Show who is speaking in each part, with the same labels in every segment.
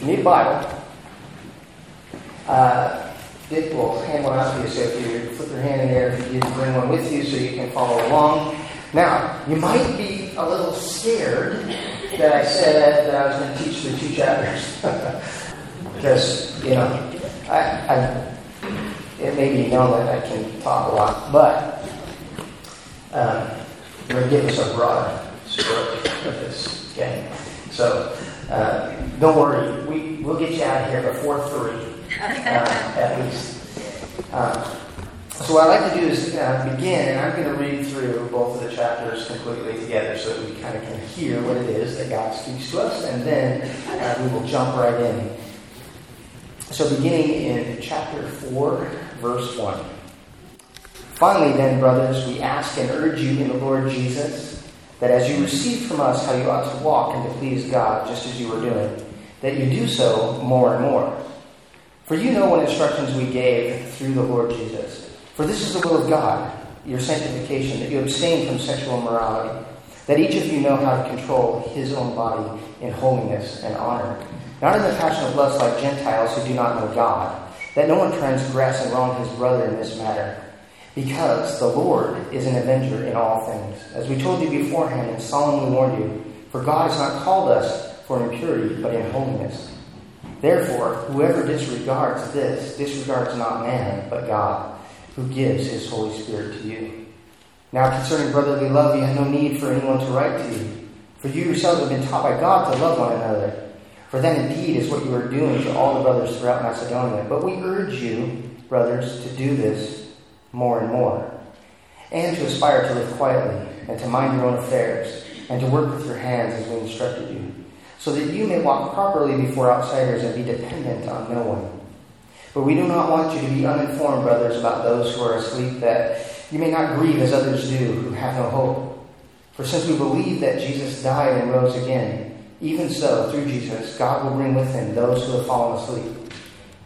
Speaker 1: if you need a Bible, uh, Dick will hand one out to you. So if you flip your hand in there, you bring one with you so you can follow along. Now, you might be a little scared that I said that I was going to teach the two chapters. because, you know, I, I, it may be known that I can talk a lot, but um, I'm going to give us a broad stroke of this, okay? So, uh, don't worry, we, we'll get you out of here before three, uh, at least. Uh, so what I'd like to do is uh, begin, and I'm going to read through both of the chapters completely together so that we kind of can hear what it is that God speaks to us, and then uh, we will jump right in. So beginning in chapter 4, verse 1. Finally, then, brothers, we ask and urge you in the Lord Jesus that as you receive from us how you ought to walk and to please God, just as you are doing, that you do so more and more. For you know what instructions we gave through the Lord Jesus. For this is the will of God, your sanctification, that you abstain from sexual immorality, that each of you know how to control his own body in holiness and honor, not in the passion of lust like Gentiles who do not know God, that no one transgress and wrong his brother in this matter, because the Lord is an avenger in all things. As we told you beforehand and solemnly warned you, for God has not called us for impurity, but in holiness. Therefore, whoever disregards this disregards not man, but God who gives his Holy Spirit to you. Now, concerning brotherly love, you have no need for anyone to write to you, for you yourselves have been taught by God to love one another. For that indeed is what you are doing to all the brothers throughout Macedonia. But we urge you, brothers, to do this more and more, and to aspire to live quietly, and to mind your own affairs, and to work with your hands as we instructed you, so that you may walk properly before outsiders and be dependent on no one. But we do not want you to be uninformed, brothers, about those who are asleep, that you may not grieve as others do, who have no hope. For since we believe that Jesus died and rose again, even so, through Jesus, God will bring with him those who have fallen asleep.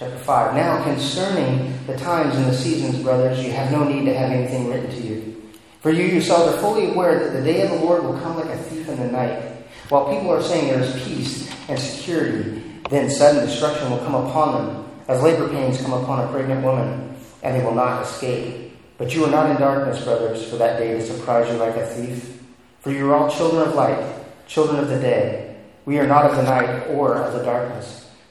Speaker 1: Chapter 5. Now, concerning the times and the seasons, brothers, you have no need to have anything written to you. For you yourselves are fully aware that the day of the Lord will come like a thief in the night. While people are saying there is peace and security, then sudden destruction will come upon them, as labor pains come upon a pregnant woman, and they will not escape. But you are not in darkness, brothers, for that day to surprise you like a thief. For you are all children of light, children of the day. We are not of the night or of the darkness.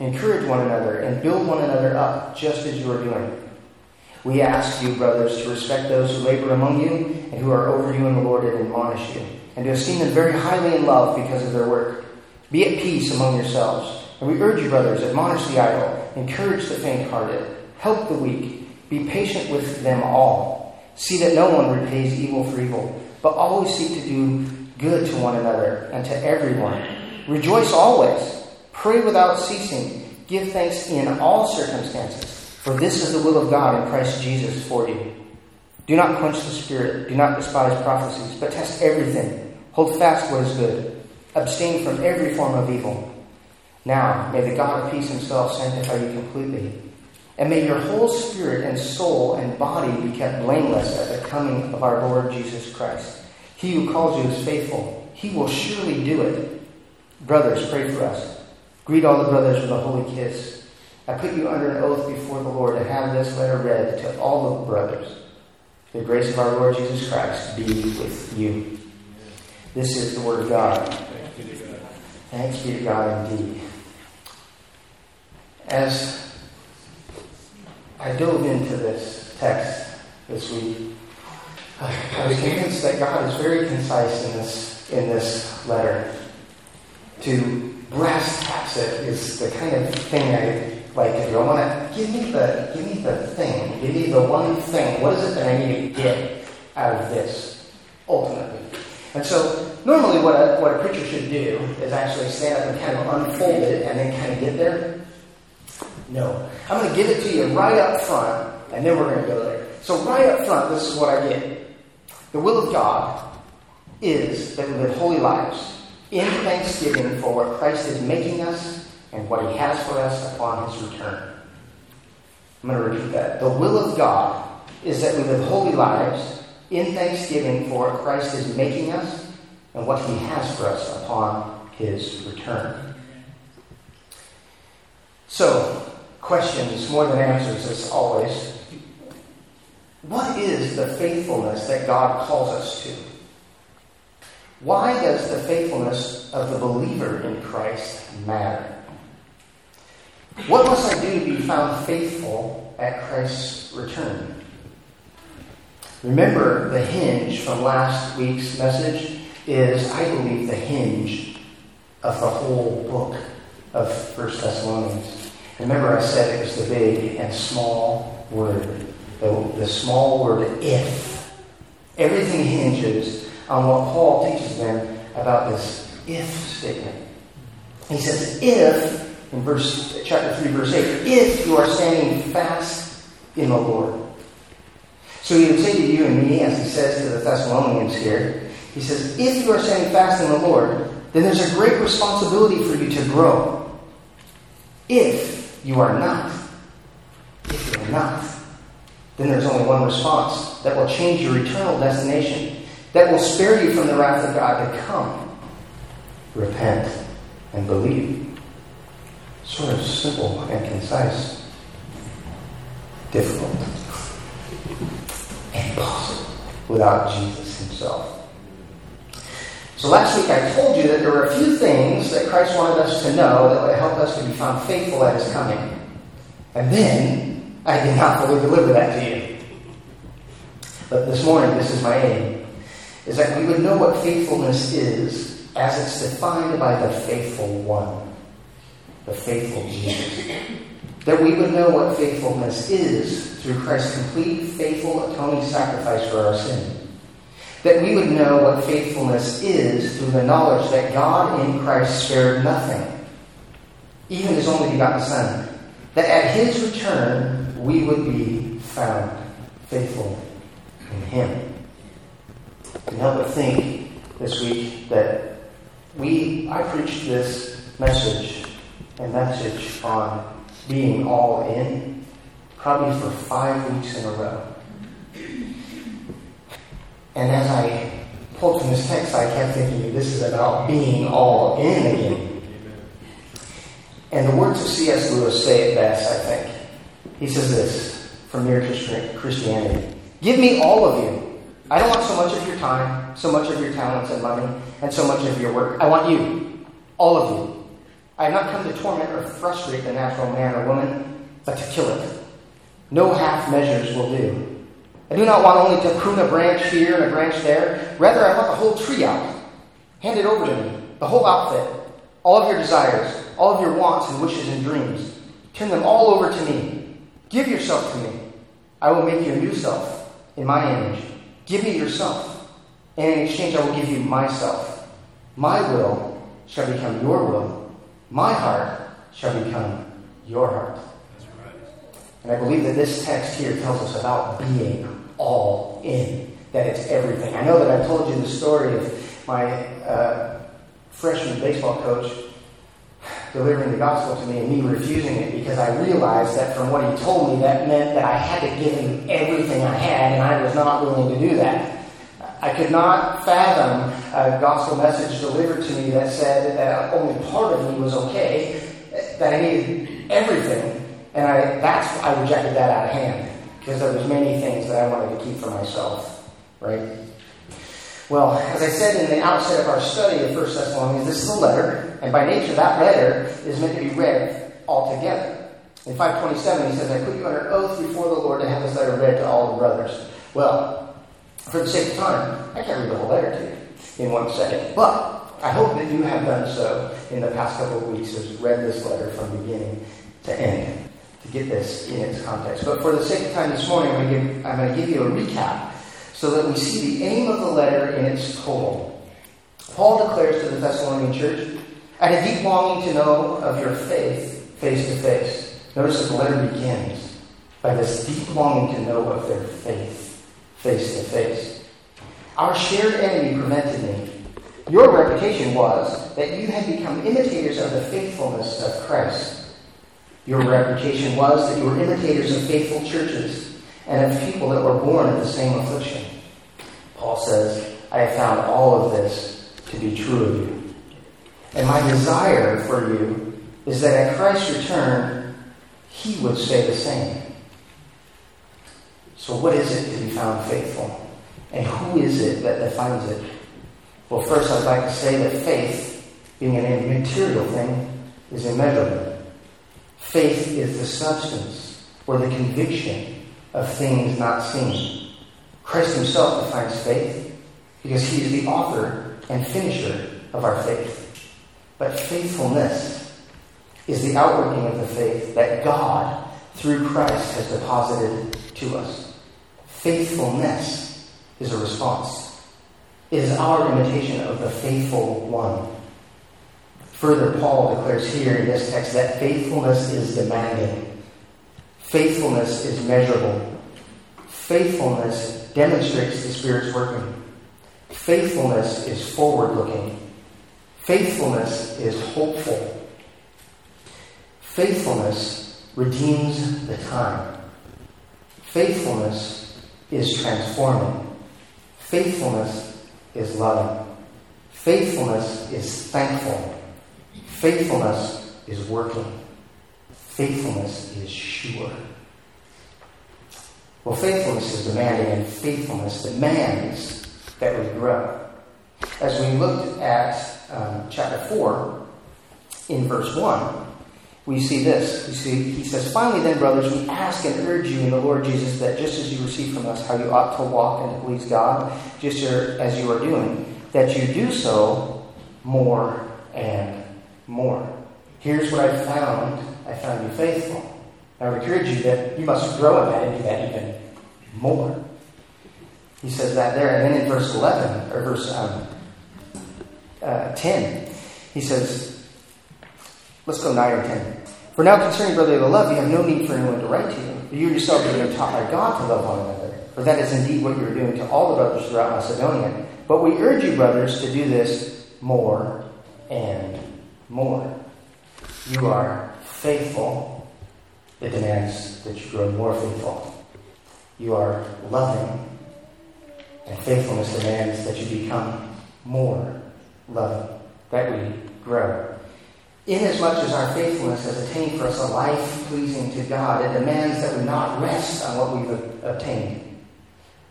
Speaker 1: encourage one another and build one another up, just as you are doing. We ask you, brothers, to respect those who labor among you and who are over you in the Lord and admonish you, and to esteem them very highly in love because of their work. Be at peace among yourselves. And we urge you, brothers, admonish the idle, encourage the faint hearted, help the weak, be patient with them all. See that no one repays evil for evil, but always seek to do good to one another and to everyone. Rejoice always, pray without ceasing, give thanks in all circumstances, for this is the will of God in Christ Jesus for you. Do not quench the spirit, do not despise prophecies, but test everything. Hold fast what is good. Abstain from every form of evil. Now, may the God of peace himself sanctify you completely. And may your whole spirit and soul and body be kept blameless at the coming of our Lord Jesus Christ. He who calls you is faithful. He will surely do it. Brothers, pray for us. Greet all the brothers with a holy kiss. I put you under an oath before the Lord to have this letter read to all the brothers. The grace of our Lord Jesus Christ be with you. This is the word of God. Thanks be to God indeed as I dove into this text this week, I was convinced that God is very concise in this in this letter. To brass tacks it is the kind of thing I like to do. I want to give me the give me the thing, give me the one thing. What is it that I need to get out of this ultimately? And so normally what a, what a preacher should do is actually stand up and kind of unfold it and then kind of get there. No. I'm going to give it to you right up front, and then we're going to go there. So right up front, this is what I get. The will of God is that we live holy lives in thanksgiving for what Christ is making us and what he has for us upon his return. I'm going to repeat that. The will of God is that we live holy lives in thanksgiving for what Christ is making us and what he has for us upon his return. So, questions more than answers, as always. What is the faithfulness that God calls us to? Why does the faithfulness of the believer in Christ matter? What must I do to be found faithful at Christ's return? Remember, the hinge from last week's message is, I believe, the hinge of the whole book of 1 Thessalonians. Remember, I said it was the big and small word, the, the small word if. Everything hinges on what Paul teaches them about this if statement. He says, if, in verse chapter 3, verse 8, if you are standing fast in the Lord. So he would say to you and me, as he says to the Thessalonians here, he says, if you are standing fast in the Lord, then there's a great responsibility for you to grow. If you are not, if you are not, then there's only one response that will change your eternal destination, that will spare you from the wrath of God to come. Repent and believe. Sort of simple and concise. Difficult. Impossible without Jesus himself. So last week I told you that there were a few things that Christ wanted us to know that would help us to be found faithful at his coming. And then I did not fully deliver that to you. But this morning, this is my aim, is that we would know what faithfulness is as it's defined by the faithful one, the faithful Jesus. That we would know what faithfulness is through Christ's complete, faithful, atoning sacrifice for our sin. That we would know what faithfulness is through the knowledge that God in Christ spared nothing, even his only begotten Son. That at his return we would be found faithful in him. Can help but think this week that we I preached this message, a message on being all in, probably for five weeks in a row. And as I pulled from this text, I kept thinking this is about being all in again. And the words of C.S. Lewis say it best, I think. He says this from Mere Christianity Give me all of you. I don't want so much of your time, so much of your talents and money, and so much of your work. I want you. All of you. I have not come to torment or frustrate the natural man or woman, but to kill it. No half measures will do. I do not want only to prune a branch here and a branch there. Rather, I want the whole tree out. Hand it over to me, the whole outfit, all of your desires, all of your wants and wishes and dreams. Turn them all over to me. Give yourself to me. I will make you a new self in my image. Give me yourself. And in exchange, I will give you myself. My will shall become your will. My heart shall become your heart. And I believe that this text here tells us about being all in, that it's everything. I know that I told you the story of my uh, freshman baseball coach delivering the gospel to me and me refusing it because I realized that from what he told me, that meant that I had to give him everything I had, and I was not willing to do that. I could not fathom a gospel message delivered to me that said that only part of me was okay, that I needed everything, and I, that's I rejected that out of hand because there was many things that I wanted to keep for myself, right? Well, as I said in the outset of our study of 1 Thessalonians, this is a letter, and by nature that letter is meant to be read all together. In 527, he says, I put you under oath before the Lord to have this letter read to all the brothers. Well, for the sake of time, I can't read the whole letter to you in one second. But I hope that you have done so in the past couple of weeks, has read this letter from beginning to end to get this in its context. But for the sake of time this morning, I'm going to give you a recap so that we see the aim of the letter in its total. Paul declares to the Thessalonian church, I had a deep longing to know of your faith face to face. Notice that the letter begins by this deep longing to know of their faith face to face. Our shared enemy prevented me. Your reputation was that you had become imitators of the faithfulness of Christ. Your reputation was that you were imitators of faithful churches and of people that were born of the same affliction. Paul says, I have found all of this to be true of you. And my desire for you is that at Christ's return, he would say the same. So, what is it to be found faithful? And who is it that defines it? Well, first, I'd like to say that faith, being an immaterial thing, is immeasurable. Faith is the substance or the conviction of things not seen. Christ himself defines faith because he is the author and finisher of our faith. But faithfulness is the outworking of the faith that God, through Christ, has deposited to us. Faithfulness is a response. It is our imitation of the faithful one. Further, Paul declares here in this text that faithfulness is demanding. Faithfulness is measurable. Faithfulness demonstrates the Spirit's working. Faithfulness is forward looking. Faithfulness is hopeful. Faithfulness redeems the time. Faithfulness is transforming. Faithfulness is loving. Faithfulness is thankful. Faithfulness is working. Faithfulness is sure. Well, faithfulness is demanding, and faithfulness demands that we grow. As we looked at um, chapter 4, in verse 1, we see this. We see, he says, Finally, then, brothers, we ask and urge you in the Lord Jesus that just as you receive from us how you ought to walk and to please God, just as you are doing, that you do so more and more. Here's what I found I found you faithful. I would encourage you that you must grow in that and do that even more. He says that there. And then in verse 11, or verse um, uh, 10, he says, let's go 9 or 10. For now, concerning brotherly love, you have no need for anyone to write to you. For you yourself are being taught by God to love one another. For that is indeed what you are doing to all the brothers throughout Macedonia. But we urge you, brothers, to do this more and more. You are faithful. It demands that you grow more faithful. You are loving. And faithfulness demands that you become more loving, that we grow. Inasmuch as our faithfulness has attained for us a life pleasing to God, it demands that we not rest on what we've obtained,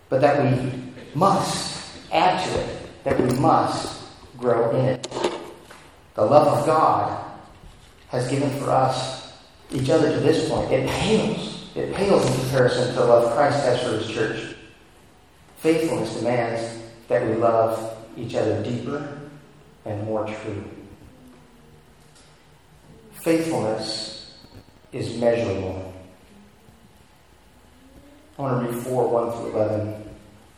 Speaker 1: but that we must add to it, that we must grow in it. The love of God has given for us each other to this point. It pales. It pales in comparison to the love Christ has for his church. Faithfulness demands that we love each other deeper and more true. Faithfulness is measurable. I want to read 4 1 through 11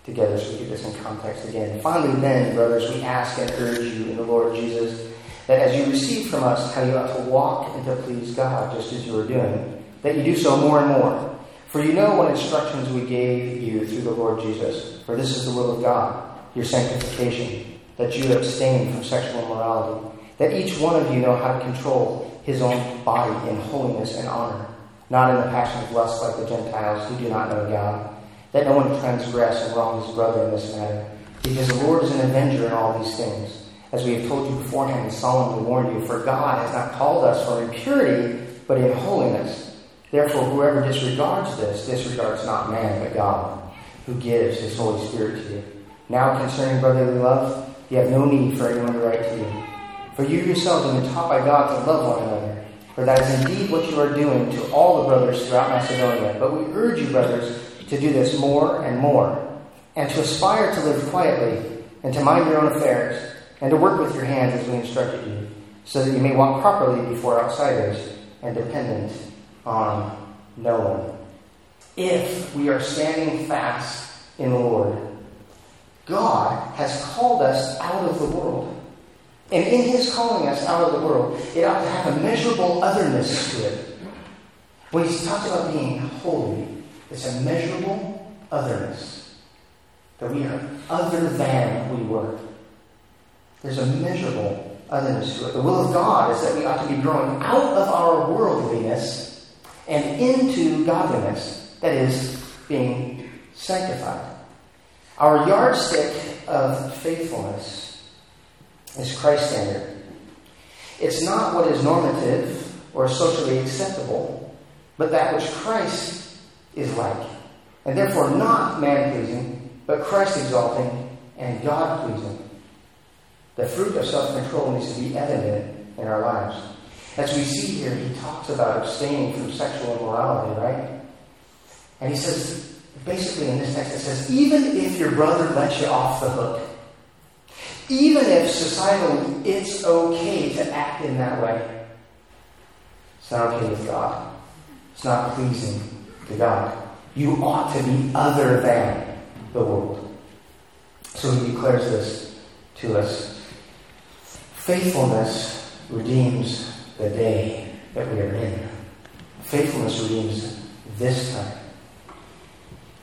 Speaker 1: together so we get this in context again. Finally, then, brothers, we ask and urge you in the Lord Jesus that as you receive from us how you ought to walk and to please God, just as you are doing, that you do so more and more. For you know what instructions we gave you through the Lord Jesus. For this is the will of God, your sanctification, that you abstain from sexual immorality, that each one of you know how to control his own body in holiness and honor, not in the passion of lust like the Gentiles who do not know God, that no one transgress and wrong his brother in this matter, because the Lord is an avenger in all these things, as we have told you beforehand and solemnly warned you, for God has not called us for impurity, but in holiness. Therefore, whoever disregards this disregards not man, but God, who gives his Holy Spirit to you. Now, concerning brotherly love, you have no need for anyone to write to you. For you yourselves have been taught by God to love one another. for that is indeed what you are doing to all the brothers throughout Macedonia. But we urge you, brothers, to do this more and more, and to aspire to live quietly, and to mind your own affairs, and to work with your hands as we instructed you, so that you may walk properly before outsiders and dependent on no one. If we are standing fast in the Lord, God has called us out of the world. And in His calling us out of the world, it ought to have a measurable otherness to it. When He talks about being holy, it's a measurable otherness. That we are other than we were. There's a measurable otherness to it. The will of God is that we ought to be growing out of our worldliness and into godliness. That is, being sanctified. Our yardstick of faithfulness is Christ's standard. It's not what is normative or socially acceptable, but that which Christ is like. And therefore, not man pleasing, but Christ exalting and God pleasing. The fruit of self control needs to be evident in our lives. As we see here, he talks about abstaining from sexual immorality, right? And he says, basically in this text it says, even if your brother lets you off the hook, even if societally it's okay to act in that way, it's not okay with God. It's not pleasing to God. You ought to be other than the world. So he declares this to us. Faithfulness redeems the day that we are in. Faithfulness redeems this time.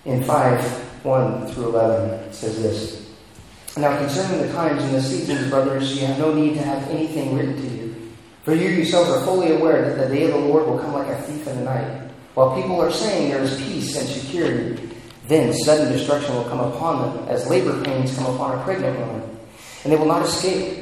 Speaker 1: In 5 1 through 11, it says this Now concerning the times and the seasons, brothers, you have no need to have anything written to you. For you yourselves are fully aware that the day of the Lord will come like a thief in the night. While people are saying there is peace and security, then sudden destruction will come upon them, as labor pains come upon a pregnant woman, and they will not escape.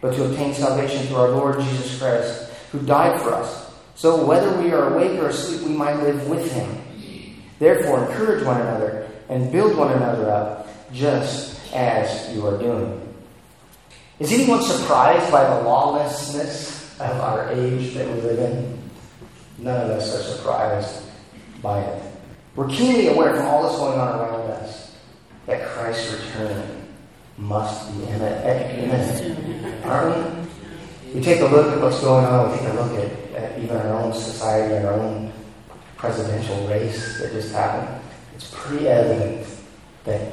Speaker 1: but to obtain salvation through our Lord Jesus Christ, who died for us. So whether we are awake or asleep, we might live with him. Therefore, encourage one another and build one another up just as you are doing. Is anyone surprised by the lawlessness of our age that we live in? None of us are surprised by it. We're keenly aware from all that's going on around us that Christ's return must be imminent. Aren't we? We take a look at what's going on, we take a look at, at even our own society and our own presidential race that just happened it's pretty evident that,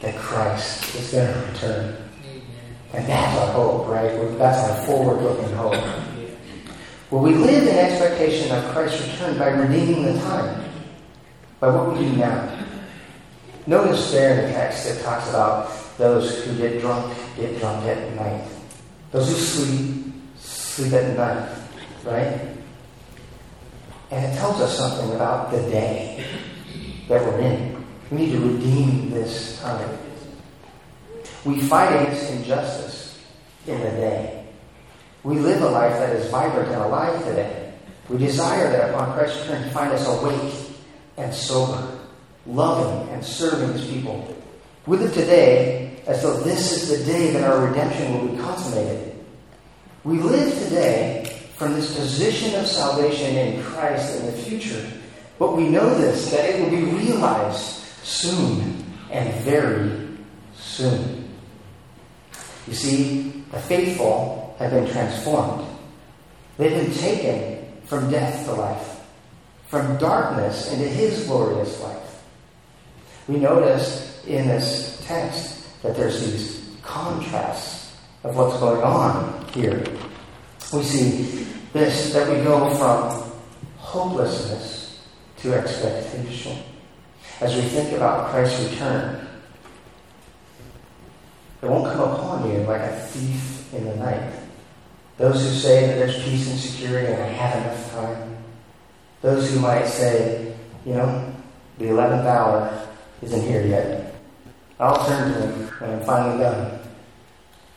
Speaker 1: that Christ is going to return. And that's our hope, right? That's our forward looking hope. Well, we live in expectation of Christ's return by redeeming the time, by what we do now. Notice there in the text it talks about those who get drunk, get drunk at night. Those who sleep, sleep at night, right? And it tells us something about the day that we're in. We need to redeem this time. We fight against injustice in the day. We live a life that is vibrant and alive today. We desire that upon Christ's return to find us awake and sober, loving and serving his people. We live today as though this is the day that our redemption will be consummated. We live today from this position of salvation in Christ in the future but we know this, that it will be realized soon and very soon. You see, the faithful have been transformed. They've been taken from death to life, from darkness into His glorious life. We notice in this text that there's these contrasts of what's going on here. We see this that we go from hopelessness to expectation. As we think about Christ's return, it won't come upon you like a thief in the night. Those who say that there's peace and security and I have enough time, Those who might say, you know, the 11th hour isn't here yet. I'll turn to Him when I'm finally done.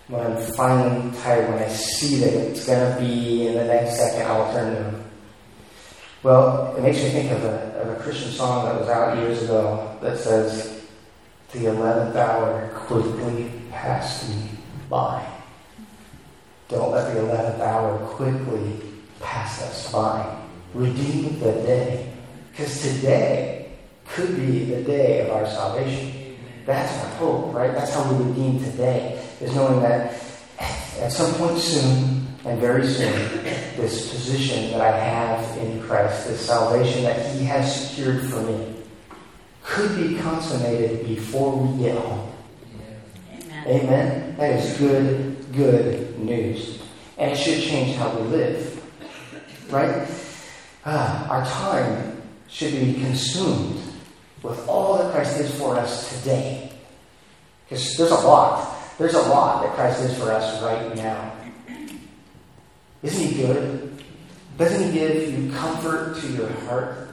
Speaker 1: When I'm finally tired, when I see that it's going to be in the next second, I'll turn to Him. Well, it makes me think of a, of a Christian song that was out years ago that says, The 11th hour quickly passed me by. Don't let the 11th hour quickly pass us by. Redeem the day. Because today could be the day of our salvation. That's our hope, right? That's how we redeem today, is knowing that at some point soon, and very soon, this position that I have in Christ, this salvation that He has secured for me, could be consummated before we get home. Amen. Amen. That is good, good news. And it should change how we live. Right? Uh, our time should be consumed with all that Christ is for us today. Because there's a lot. There's a lot that Christ is for us right now. Isn't he good? Doesn't he give you comfort to your heart?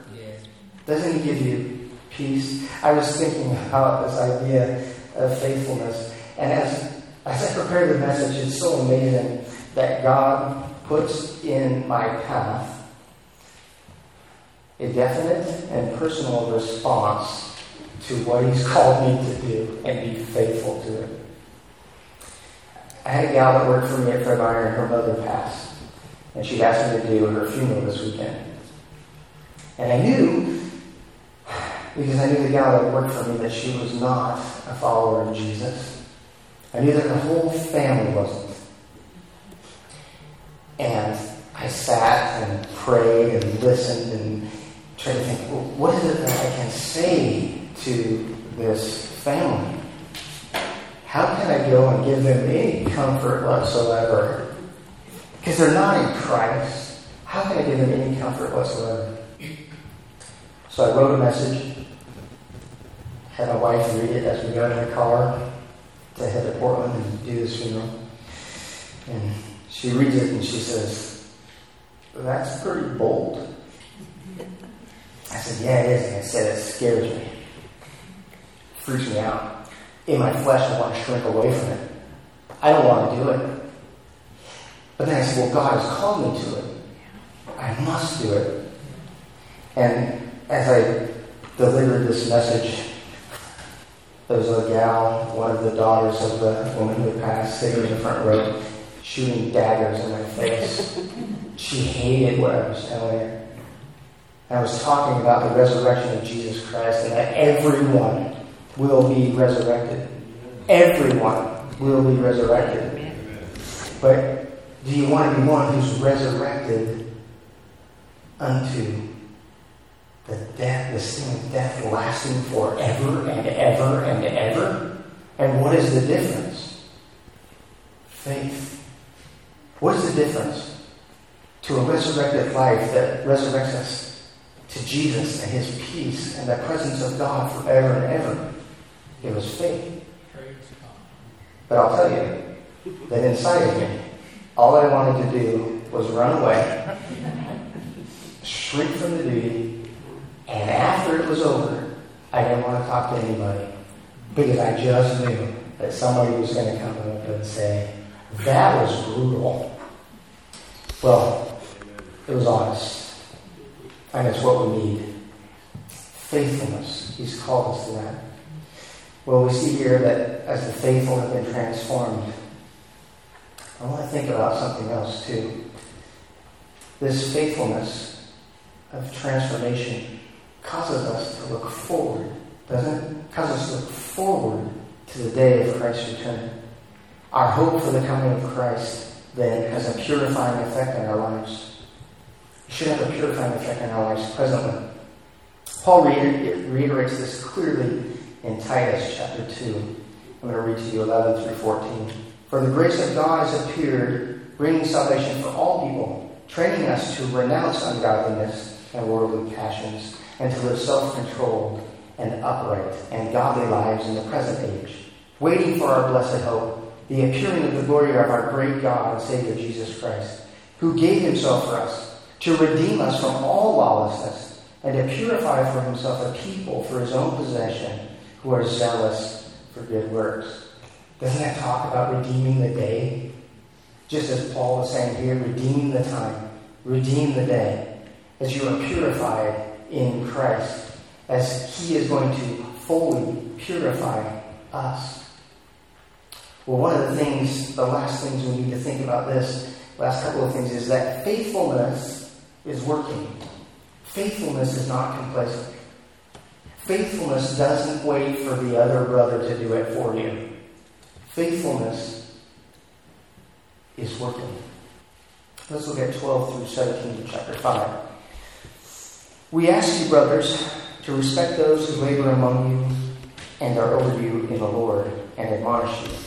Speaker 1: Doesn't he give you peace? I was thinking about this idea of faithfulness. And as, as I prepared the message, it's so amazing that God puts in my path a definite and personal response to what He's called me to do and be faithful to it. I had a gal that worked for me at Fred Meyer and her mother passed. And she asked me to do her funeral this weekend. And I knew, because I knew the gal that worked for me, that she was not a follower of Jesus. I knew that her whole family wasn't. And I sat and prayed and listened and tried to think, well, what is it that I can say to this family? How can I go and give them any comfort whatsoever because they're not in Christ. How can I give them any comfort whatsoever? So I wrote a message, had my wife read it as we got in the car to head to Portland and do this funeral. And she reads it and she says, That's pretty bold. I said, Yeah, it is. And I said, It scares me. It freaks me out. In my flesh, I want to shrink away from it. I don't want to do it. But then I said, well, God has called me to it. I must do it. And as I delivered this message, there was a gal, one of the daughters of the woman who had passed, sitting in the front row, shooting daggers in my face. she hated what I was telling her. I was talking about the resurrection of Jesus Christ and that everyone will be resurrected. Everyone will be resurrected. But do you want to be one who's resurrected unto the death, the sin of death lasting forever and ever and ever? And what is the difference? Faith. What is the difference to a resurrected life that resurrects us to Jesus and his peace and the presence of God forever and ever? It was faith. But I'll tell you that inside of me, all I wanted to do was run away, shrink from the duty, and after it was over, I didn't want to talk to anybody because I just knew that somebody was going to come up and say, That was brutal. Well, it was honest. And it's what we need. Faithfulness. He's called us to that. Well, we see here that as the faithful have been transformed, I want to think about something else too. This faithfulness of transformation causes us to look forward, doesn't it? Causes us to look forward to the day of Christ's return. Our hope for the coming of Christ then has a purifying effect on our lives. It should have a purifying effect in our lives presently. Paul reiterates this clearly in Titus chapter 2. I'm going to read to you 11 through 14. For the grace of God has appeared, bringing salvation for all people, training us to renounce ungodliness and worldly passions, and to live self controlled and upright and godly lives in the present age, waiting for our blessed hope, the appearing of the glory of our great God and Savior Jesus Christ, who gave himself for us to redeem us from all lawlessness, and to purify for himself a people for his own possession who are zealous for good works. Doesn't that talk about redeeming the day? Just as Paul is saying here, redeem the time, redeem the day, as you are purified in Christ, as he is going to fully purify us. Well, one of the things, the last things we need to think about this, last couple of things, is that faithfulness is working. Faithfulness is not complacent. Faithfulness doesn't wait for the other brother to do it for you. Faithfulness is working. Let's look at 12 through 17 of chapter 5. We ask you, brothers, to respect those who labor among you and are over you in the Lord and admonish you,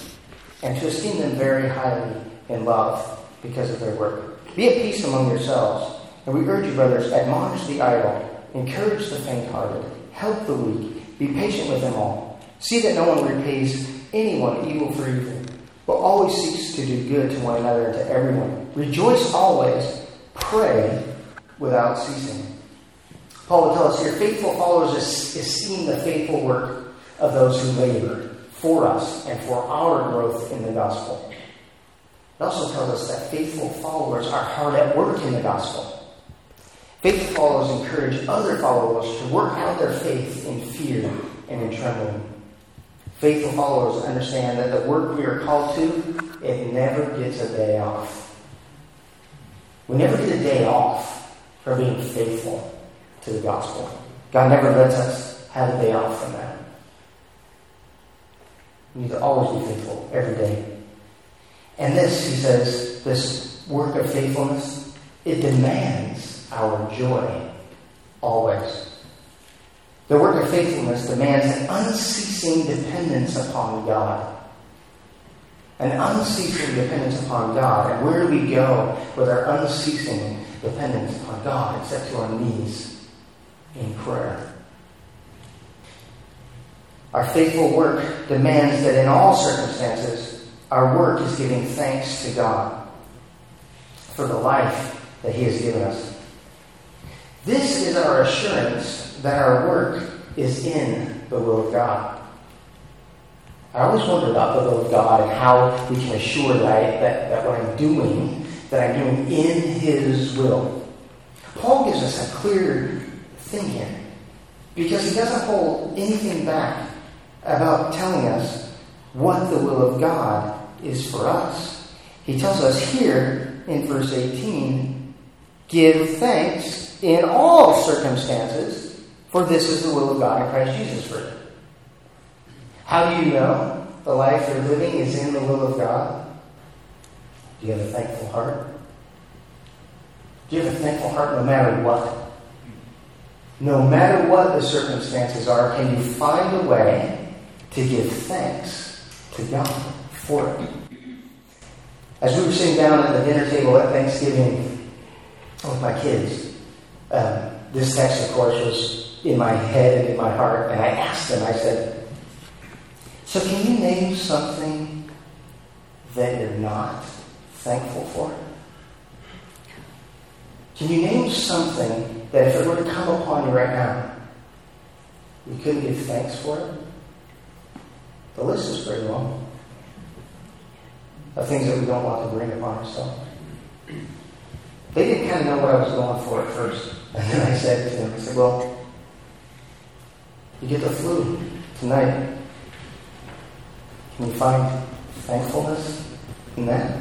Speaker 1: and to esteem them very highly in love because of their work. Be at peace among yourselves, and we urge you, brothers, admonish the idle, encourage the faint hearted, help the weak, be patient with them all. See that no one repays anyone evil for evil, but always seeks to do good to one another and to everyone. Rejoice always, pray without ceasing. Paul will tell us here faithful followers esteem the faithful work of those who labor for us and for our growth in the gospel. It also tells us that faithful followers are hard at work in the gospel. Faithful followers encourage other followers to work out their faith in fear and in trembling. Faithful followers understand that the work we are called to, it never gets a day off. We never get a day off for being faithful to the gospel. God never lets us have a day off from that. We need to always be faithful every day. And this, he says, this work of faithfulness, it demands our joy always. The work of faithfulness demands an unceasing dependence upon God. An unceasing dependence upon God. And where do we go with our unceasing dependence upon God except to our knees in prayer? Our faithful work demands that in all circumstances, our work is giving thanks to God for the life that He has given us. This is our assurance that our work is in the will of God. I always wonder about the will of God and how we can assure that, that, that what I'm doing, that I'm doing in His will. Paul gives us a clear thing here because he doesn't hold anything back about telling us what the will of God is for us. He tells us here in verse 18 give thanks in all circumstances, for this is the will of God in Christ Jesus for you. How do you know the life you're living is in the will of God? Do you have a thankful heart? Do you have a thankful heart no matter what? No matter what the circumstances are, can you find a way to give thanks to God for it. As we were sitting down at the dinner table at Thanksgiving with my kids, um, this text, of course, was in my head and in my heart, and I asked them, I said, So can you name something that you're not thankful for? Can you name something that if it were to come upon you right now, you couldn't give thanks for it? The list is pretty long of things that we don't want to bring upon ourselves. They didn't kind of know what I was going for at first. And then I said to him, I said, well, you get the flu tonight. Can you find thankfulness in that?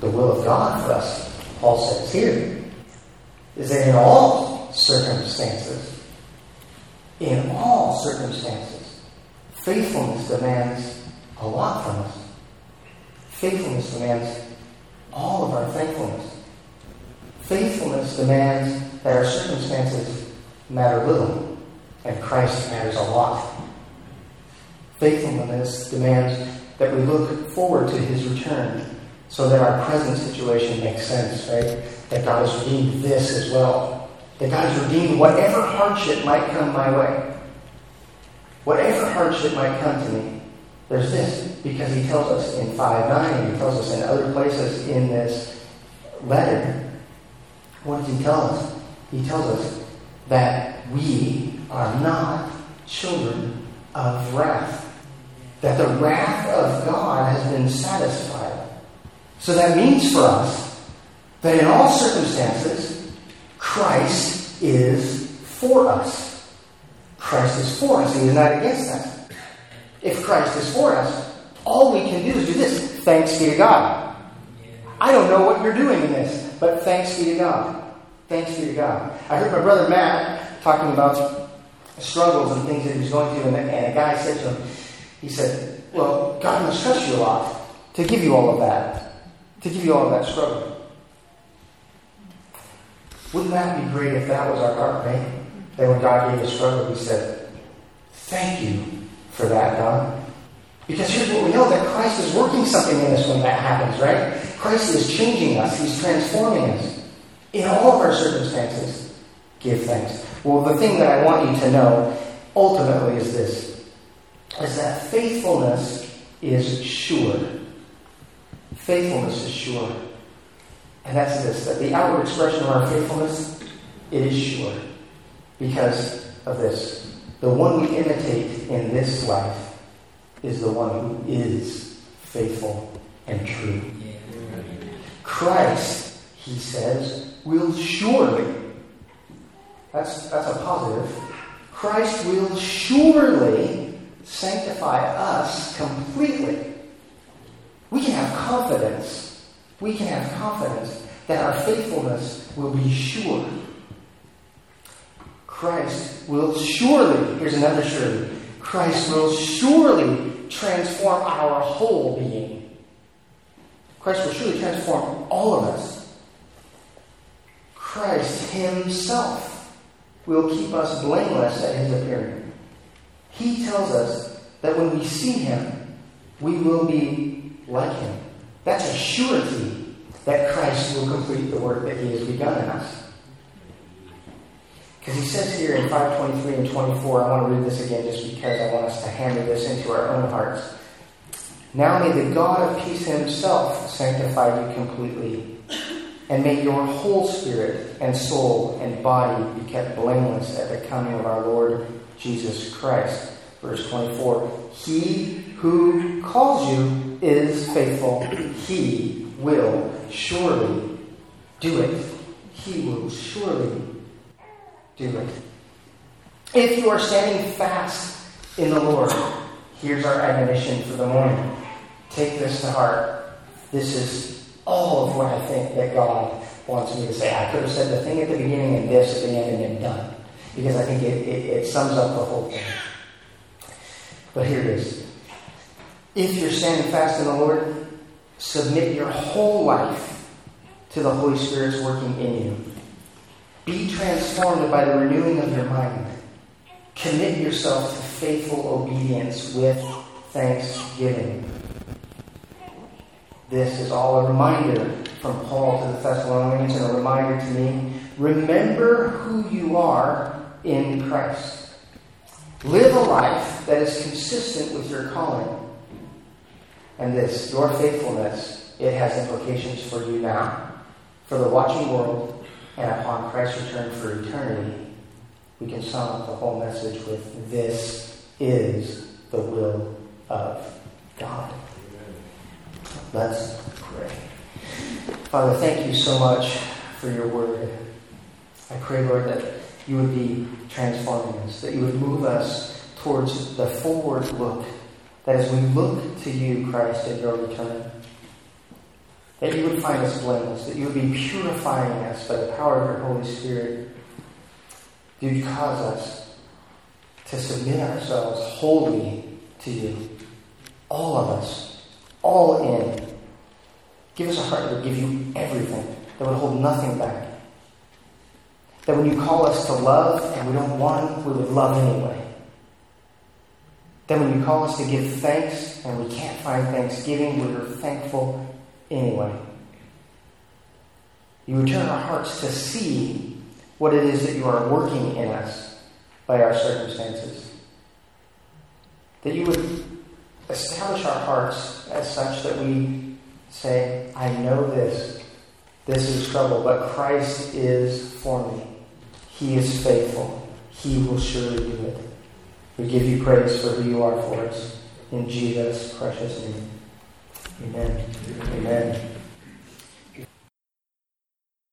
Speaker 1: The will of God for us, Paul says here, is that in all circumstances, in all circumstances, Faithfulness demands a lot from us. Faithfulness demands all of our thankfulness. Faithfulness demands that our circumstances matter little and Christ matters a lot. Faithfulness demands that we look forward to his return so that our present situation makes sense, right? That God has redeemed this as well. That God has redeemed whatever hardship might come my way. Whatever hardship might come to me, there's this, because he tells us in 5 9, he tells us in other places in this letter, What does he tell us? He tells us that we are not children of wrath. That the wrath of God has been satisfied. So that means for us that in all circumstances, Christ is for us. Christ is for us. He is not against us. If Christ is for us, all we can do is do this. Thanks be to God. I don't know what you're doing in this, but thanks be to God. Thanks be to God. I heard my brother Matt talking about struggles and things that he was going through, and, and a guy said to him, he said, Well, God must trust you a lot to give you all of that, to give you all of that struggle. Wouldn't that be great if that was our heart, right? That when God gave us struggle, we said, Thank you for that, God. Because here's what we know that Christ is working something in us when that happens, right? Christ is changing us, He's transforming us. In all of our circumstances, give thanks. Well, the thing that I want you to know ultimately is this is that faithfulness is sure. Faithfulness is sure. And that's this that the outward expression of our faithfulness, it is sure. Because of this. The one we imitate in this life is the one who is faithful and true. Christ, he says, will surely, that's, that's a positive, Christ will surely sanctify us completely. We can have confidence. We can have confidence that our faithfulness will be sure. Christ will surely, here's another surely, Christ will surely transform our whole being. Christ will surely transform all of us. Christ Himself will keep us blameless at His appearing. He tells us that when we see Him, we will be like Him. That's a surety that Christ will complete the work that He has begun in us. Because he says here in 523 and 24, I want to read this again just because I want us to hammer this into our own hearts. Now may the God of peace himself sanctify you completely, and may your whole spirit and soul and body be kept blameless at the coming of our Lord Jesus Christ. Verse 24 He who calls you is faithful, he will surely do it. He will surely do it. If you are standing fast in the Lord, here's our admonition for the morning. Take this to heart. This is all of what I think that God wants me to say. I could have said the thing at the beginning and this at the end and then done. Because I think it, it, it sums up the whole thing. But here it is. If you're standing fast in the Lord, submit your whole life to the Holy Spirit's working in you. Be transformed by the renewing of your mind. Commit yourself to faithful obedience with thanksgiving. This is all a reminder from Paul to the Thessalonians and a reminder to me. Remember who you are in Christ. Live a life that is consistent with your calling. And this, your faithfulness, it has implications for you now, for the watching world, and upon Christ's return for eternity. We can sum up the whole message with this is the will of God. Let's pray. Father, thank you so much for your word. I pray, Lord, that you would be transforming us, that you would move us towards the forward look, that as we look to you, Christ, at your return, that you would find us blameless, that you would be purifying us by the power of your Holy Spirit. You'd cause us to submit ourselves wholly to you. All of us. All in. Give us a heart that would give you everything, that would hold nothing back. That when you call us to love and we don't want, we would love anyway. That when you call us to give thanks and we can't find thanksgiving, we're thankful anyway. You would turn our hearts to see what it is that you are working in us by our circumstances. That you would establish our hearts as such that we say, I know this. This is trouble, but Christ is for me. He is faithful. He will surely do it. We give you praise for who you are for us. In Jesus' precious name. Amen. Amen.